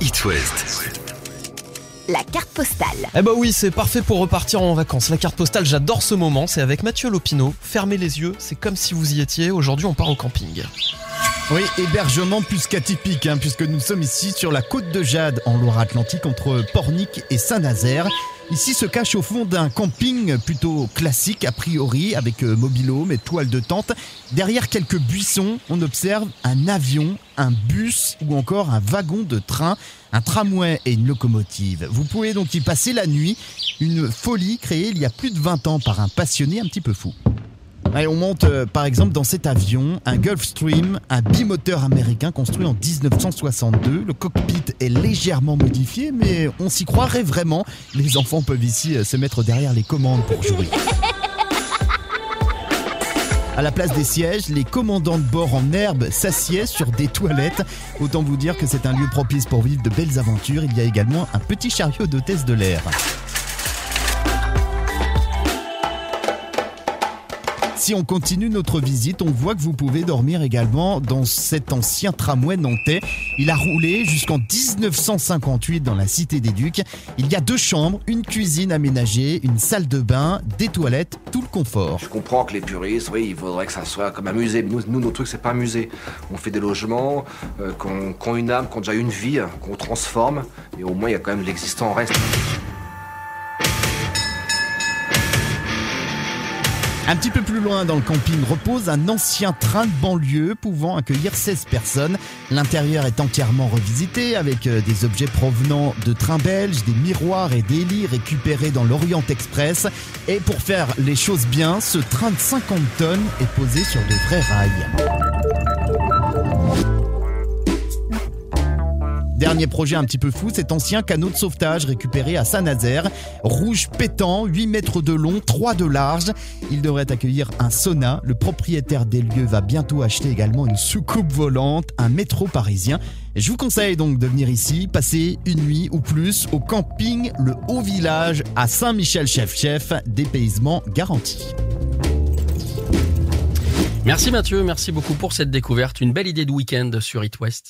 It West. La carte postale. Eh bah oui, c'est parfait pour repartir en vacances. La carte postale, j'adore ce moment. C'est avec Mathieu Lopineau. Fermez les yeux, c'est comme si vous y étiez. Aujourd'hui, on part au camping. Oui, hébergement plus qu'atypique, hein, puisque nous sommes ici sur la côte de Jade, en Loire-Atlantique, entre Pornic et Saint-Nazaire. Ici se cache au fond d'un camping plutôt classique, a priori, avec euh, mobilhome et toile de tente. Derrière quelques buissons, on observe un avion, un bus ou encore un wagon de train, un tramway et une locomotive. Vous pouvez donc y passer la nuit, une folie créée il y a plus de 20 ans par un passionné un petit peu fou. Allez, on monte euh, par exemple dans cet avion, un Gulfstream, un bimoteur américain construit en 1962. Le cockpit est légèrement modifié, mais on s'y croirait vraiment. Les enfants peuvent ici euh, se mettre derrière les commandes pour jouer. À la place des sièges, les commandants de bord en herbe s'assiedent sur des toilettes. Autant vous dire que c'est un lieu propice pour vivre de belles aventures. Il y a également un petit chariot d'hôtesse de l'air. Si on continue notre visite, on voit que vous pouvez dormir également dans cet ancien tramway nantais. Il a roulé jusqu'en 1958 dans la Cité des Ducs. Il y a deux chambres, une cuisine aménagée, une salle de bain, des toilettes, tout le confort. Je comprends que les puristes, oui, il faudrait que ça soit comme un musée. Nous, nous nos trucs, c'est pas un musée. On fait des logements euh, qu'on ont une âme, qui ont déjà une vie, qu'on transforme. Et au moins, il y a quand même l'existant en reste. Un petit peu plus loin dans le camping repose un ancien train de banlieue pouvant accueillir 16 personnes. L'intérieur est entièrement revisité avec euh, des objets provenant de trains belges, des miroirs et des lits récupérés dans l'Orient Express. Et pour faire les choses bien, ce train de 50 tonnes est posé sur de vrais rails. Dernier projet un petit peu fou, cet ancien canot de sauvetage récupéré à Saint-Nazaire. Rouge pétant, 8 mètres de long, 3 de large. Il devrait accueillir un sauna. Le propriétaire des lieux va bientôt acheter également une soucoupe volante, un métro parisien. Je vous conseille donc de venir ici, passer une nuit ou plus au camping Le Haut Village à Saint-Michel-Chef-Chef, dépaysement garanti. Merci Mathieu, merci beaucoup pour cette découverte. Une belle idée de week-end sur It West.